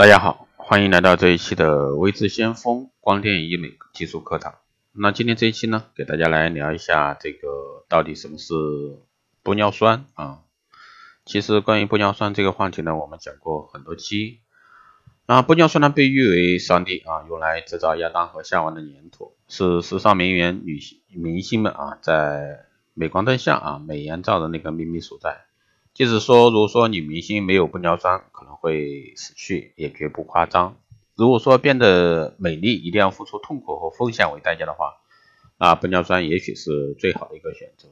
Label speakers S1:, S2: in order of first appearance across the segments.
S1: 大家好，欢迎来到这一期的微智先锋光电医美技术课堂。那今天这一期呢，给大家来聊一下这个到底什么是玻尿酸啊？其实关于玻尿酸这个话题呢，我们讲过很多期。那玻尿酸呢，被誉为上帝啊，用来制造亚当和夏娃的粘土，是时尚名媛女性明星们啊，在镁光灯下啊美颜照的那个秘密所在。即使说，如果说女明星没有玻尿酸可能会死去，也绝不夸张。如果说变得美丽一定要付出痛苦和风险为代价的话，那玻尿酸也许是最好的一个选择。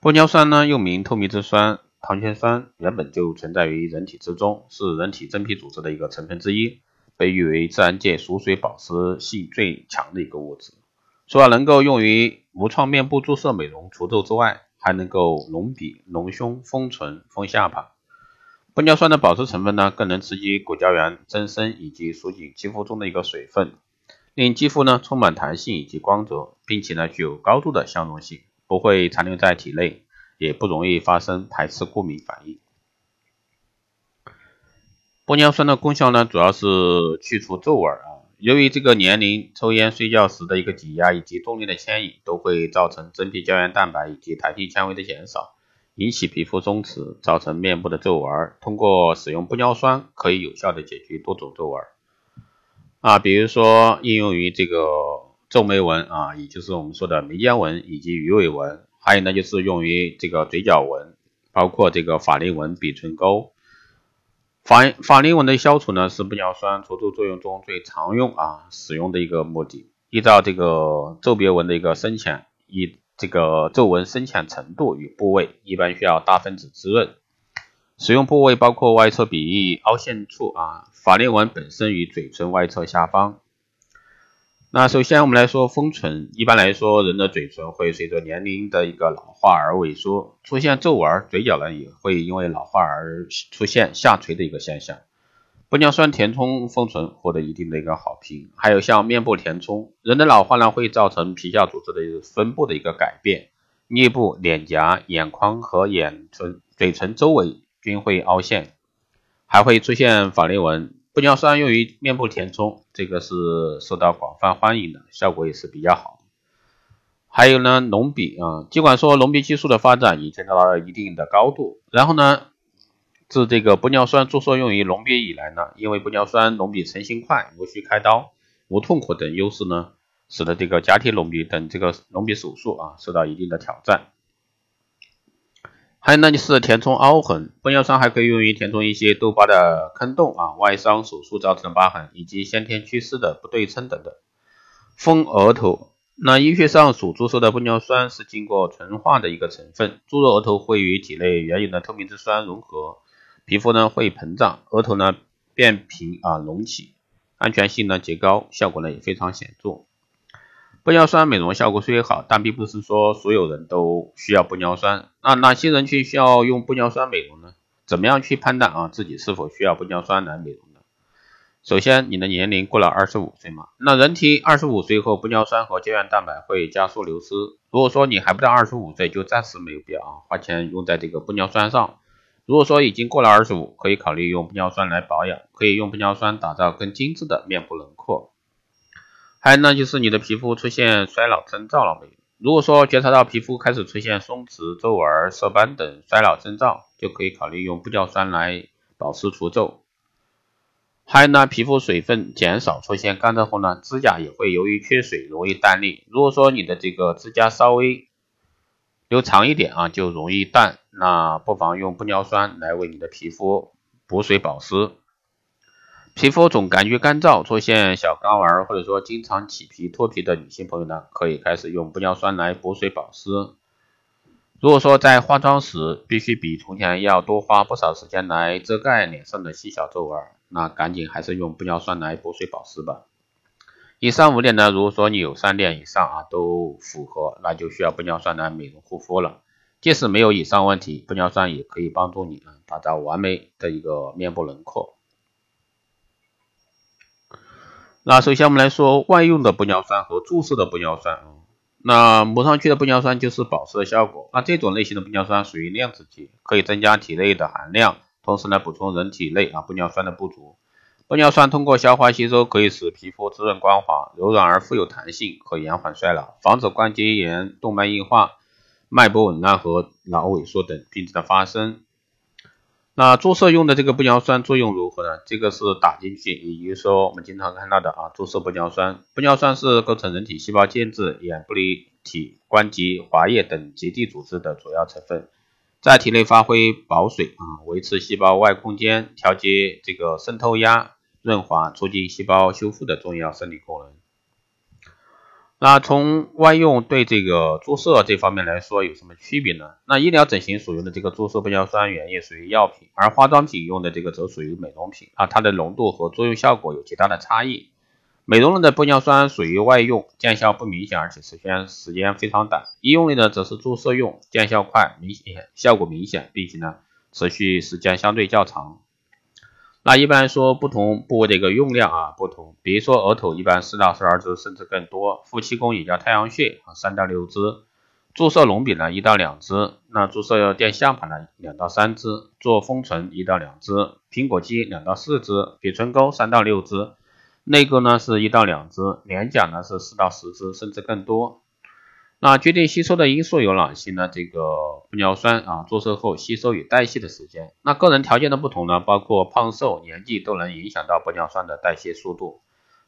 S1: 玻尿酸呢，又名透明质酸、糖醛酸，原本就存在于人体之中，是人体真皮组织的一个成分之一，被誉为自然界锁水保湿性最强的一个物质。除了能够用于无创面部注射美容除皱之外，还能够隆鼻、隆胸、丰唇、丰下巴。玻尿酸的保湿成分呢，更能刺激骨胶原增生以及锁紧肌肤中的一个水分，令肌肤呢充满弹性以及光泽，并且呢具有高度的相容性，不会残留在体内，也不容易发生排斥过敏反应。玻尿酸的功效呢，主要是去除皱纹啊。由于这个年龄、抽烟、睡觉时的一个挤压以及重力的牵引，都会造成真皮胶原蛋白以及弹性纤维的减少，引起皮肤松弛，造成面部的皱纹。通过使用玻尿酸，可以有效的解决多种皱纹啊，比如说应用于这个皱眉纹啊，也就是我们说的眉间纹以及鱼尾纹，还有呢就是用于这个嘴角纹，包括这个法令纹、鼻唇沟。法法令纹的消除呢，是玻尿酸除皱作用中最常用啊使用的一个目的。依照这个皱别纹的一个深浅，以这个皱纹深浅程度与部位，一般需要大分子滋润。使用部位包括外侧鼻翼凹陷处啊，法令纹本身与嘴唇外侧下方。那首先我们来说丰唇，一般来说人的嘴唇会随着年龄的一个老化而萎缩，出现皱纹，嘴角呢也会因为老化而出现下垂的一个现象。玻尿酸填充丰唇获得一定的一个好评，还有像面部填充，人的老化呢会造成皮下组织的分布的一个改变，颞部、脸颊、眼眶和眼唇、嘴唇周围均会凹陷，还会出现法令纹。玻尿酸用于面部填充，这个是受到广泛欢迎的，效果也是比较好。还有呢，隆鼻啊，尽管说隆鼻技术的发展已经达到了一定的高度，然后呢，自这个玻尿酸注射用于隆鼻以来呢，因为玻尿酸隆鼻成型快，无需开刀，无痛苦等优势呢，使得这个假体隆鼻等这个隆鼻手术啊受到一定的挑战。还有呢，就是填充凹痕，玻尿酸还可以用于填充一些痘疤的坑洞啊、外伤手术造成的疤痕，以及先天缺失的不对称等等。丰额头，那医学上所注射的玻尿酸是经过纯化的一个成分，注入额头会与体内原有的透明质酸融合，皮肤呢会膨胀，额头呢变平啊隆起，安全性呢极高，效果呢也非常显著。玻尿酸美容效果虽好，但并不是说所有人都需要玻尿酸。那哪些人群需要用玻尿酸美容呢？怎么样去判断啊自己是否需要玻尿酸来美容呢？首先，你的年龄过了二十五岁嘛？那人体二十五岁后，玻尿酸和胶原蛋白会加速流失。如果说你还不到二十五岁，就暂时没有必要啊花钱用在这个玻尿酸上。如果说已经过了二十五，可以考虑用玻尿酸来保养，可以用玻尿酸打造更精致的面部轮廓。还有呢，就是你的皮肤出现衰老征兆了没？如果说觉察到皮肤开始出现松弛、皱纹、色斑等衰老征兆，就可以考虑用玻尿酸来保湿除皱。还有呢，皮肤水分减少、出现干燥后呢，指甲也会由于缺水容易断裂。如果说你的这个指甲稍微留长一点啊，就容易断，那不妨用玻尿酸来为你的皮肤补水保湿。皮肤总感觉干燥，出现小干纹，或者说经常起皮脱皮的女性朋友呢，可以开始用玻尿酸来补水保湿。如果说在化妆时必须比从前要多花不少时间来遮盖脸上的细小皱纹，那赶紧还是用玻尿酸来补水保湿吧。以上五点呢，如果说你有三点以上啊都符合，那就需要玻尿酸来美容护肤了。即使没有以上问题，玻尿酸也可以帮助你啊打造完美的一个面部轮廓。那首先我们来说外用的玻尿酸和注射的玻尿酸啊。那抹上去的玻尿酸就是保湿的效果。那这种类型的玻尿酸属于量子级，可以增加体内的含量，同时呢补充人体内啊玻尿酸的不足。玻尿酸通过消化吸收，可以使皮肤滋润光滑、柔软而富有弹性，可延缓衰老，防止关节炎、动脉硬化、脉搏紊乱和脑萎缩等病症的发生。那注射用的这个玻尿酸作用如何呢？这个是打进去，也就是说我们经常看到的啊，注射玻尿酸。玻尿酸是构成人体细胞间质、眼玻璃体、关节、滑液等结缔组织的主要成分，在体内发挥保水啊、维持细胞外空间、调节这个渗透压、润滑、促进细胞修复的重要生理功能。那从外用对这个注射这方面来说有什么区别呢？那医疗整形所用的这个注射玻尿酸原液属于药品，而化妆品用的这个则属于美容品啊，它的浓度和作用效果有极大的差异。美容类的玻尿酸属于外用，见效不明显，而且持续时间非常短；医用类的则是注射用，见效快，明显效果明显，并且呢持续时间相对较长。那一般说，不同部位的一个用量啊不同，比如说额头一般四到十二支，甚至更多；夫妻宫也叫太阳穴啊三到六支；注射隆鼻呢一到两支；那注射垫下巴呢两到三支；做丰唇一到两支；苹果肌两到四支；鼻唇沟三到六支；内沟呢是一到两支；脸颊呢是四到十支，甚至更多。那决定吸收的因素有哪些呢？这个玻尿酸啊，注射后吸收与代谢的时间。那个人条件的不同呢，包括胖瘦、年纪都能影响到玻尿酸的代谢速度。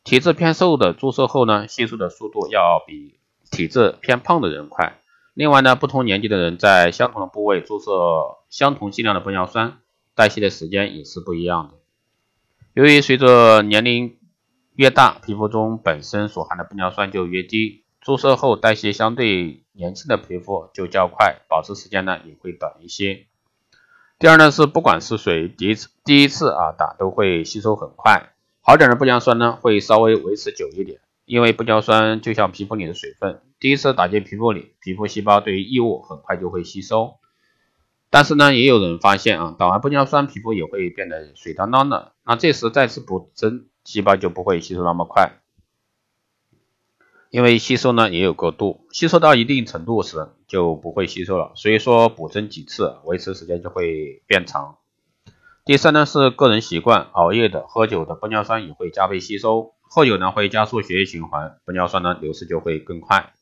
S1: 体质偏瘦的注射后呢，吸收的速度要比体质偏胖的人快。另外呢，不同年纪的人在相同的部位注射相同剂量的玻尿酸，代谢的时间也是不一样的。由于随着年龄越大，皮肤中本身所含的玻尿酸就越低。注射后代谢相对年轻的皮肤就较快，保持时间呢也会短一些。第二呢是不管是谁第一次第一次啊打都会吸收很快，好点的玻尿酸呢会稍微维持久一点，因为玻尿酸就像皮肤里的水分，第一次打进皮肤里，皮肤细胞对于异物很快就会吸收。但是呢也有人发现啊打完玻尿酸皮肤也会变得水当当的，那这时再次补针，细胞就不会吸收那么快。因为吸收呢也有个度，吸收到一定程度时就不会吸收了，所以说补针几次，维持时间就会变长。第三呢是个人习惯，熬夜的、喝酒的，玻尿酸也会加倍吸收，喝酒呢会加速血液循环，玻尿酸呢流失就会更快。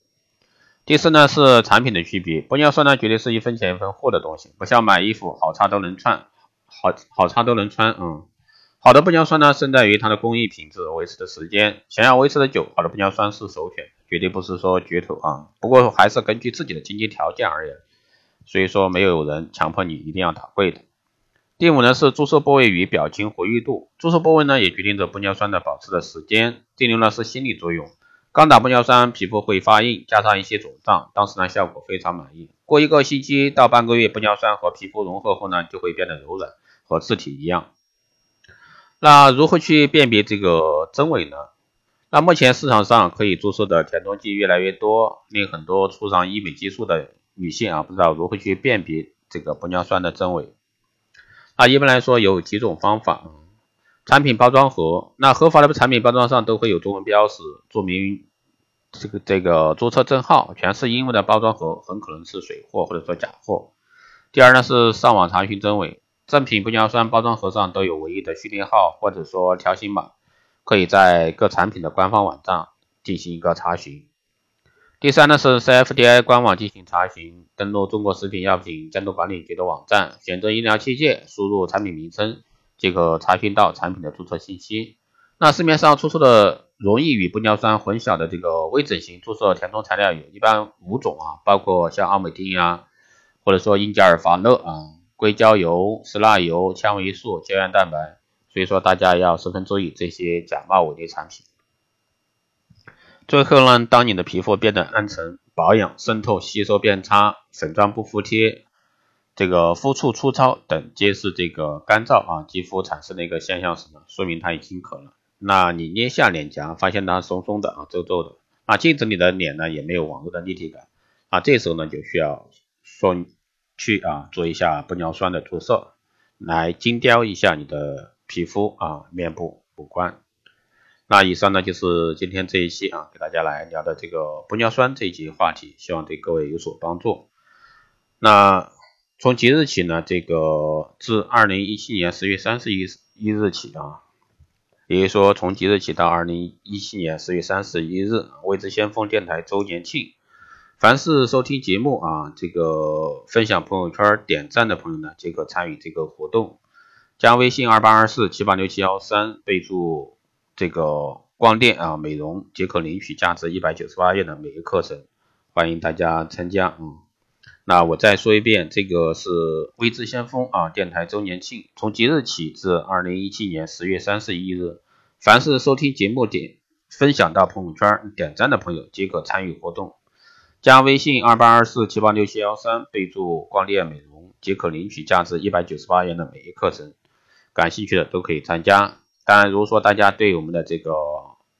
S1: 第四呢是产品的区别，玻尿酸呢绝对是一分钱一分货的东西，不像买衣服好差都能穿，好好差都能穿，嗯。好的玻尿酸呢，胜在于它的工艺品质、维持的时间。想要维持的久，好的玻尿酸是首选，绝对不是说绝头啊。不过还是根据自己的经济条件而言，所以说没有人强迫你一定要打贵的。第五呢是注射部位与表情活跃度，注射部位呢也决定着玻尿酸的保持的时间。第六呢是心理作用，刚打玻尿酸皮肤会发硬，加上一些肿胀，当时呢效果非常满意。过一个星期到半个月，玻尿酸和皮肤融合后呢，就会变得柔软，和自体一样。那如何去辨别这个真伪呢？那目前市场上可以注射的填充剂越来越多，令很多初尝医美技术的女性啊，不知道如何去辨别这个玻尿酸的真伪。那一般来说有几种方法。产品包装盒，那合法的产品包装上都会有中文标识，注明这个这个注册证号，全是英文的包装盒很可能是水货或者说假货。第二呢是上网查询真伪。正品玻尿酸包装盒上都有唯一的序列号或者说条形码，可以在各产品的官方网站进行一个查询。第三呢是 CFDI 官网进行查询，登录中国食品药品监督管理局的网站，选择医疗器械，输入产品名称，即可查询到产品的注册信息。那市面上出售的容易与玻尿酸混淆的这个微整形注射填充材料有一般五种啊，包括像奥美定啊，或者说英加尔法乐啊。硅胶油、石蜡油、纤维素、胶原蛋白，所以说大家要十分注意这些假冒伪劣产品。最后呢，当你的皮肤变得暗沉、保养、渗透、吸收变差、粉状不服帖、这个肤触粗糙等皆是这个干燥啊肌肤产生的一个现象时呢，说明它已经渴了。那你捏下脸颊，发现它松松的啊皱皱的，那镜子里的脸呢也没有往日的立体感，啊这时候呢就需要说。去啊，做一下玻尿酸的注射，来精雕一下你的皮肤啊，面部五官。那以上呢就是今天这一期啊，给大家来聊的这个玻尿酸这一集话题，希望对各位有所帮助。那从即日起呢，这个自二零一七年十月三十一一日起啊，也就是说，从即日起到二零一七年十月三十一日，未知先锋电台周年庆，凡是收听节目啊，这个分享朋友圈点赞的朋友呢，即可参与这个活动。加微信二八二四七八六七幺三，备注这个光电啊美容，即可领取价值一百九十八元的每个课程，欢迎大家参加。嗯，那我再说一遍，这个是微知先锋啊电台周年庆，从即日起至二零一七年十月三十一日。凡是收听节目点分享到朋友圈点赞的朋友，即可参与活动。加微信二八二四七八六七幺三，备注光电美容，即可领取价值一百九十八元的每一课程。感兴趣的都可以参加。当然，如果说大家对我们的这个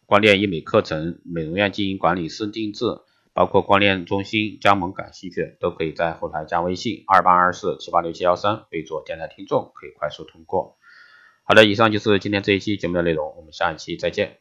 S1: 光电医美课程、美容院经营管理师定制，包括光电中心加盟感兴趣的，都可以在后台加微信二八二四七八六七幺三，备注电台听众，可以快速通过。好的，以上就是今天这一期节目的内容，我们下一期再见。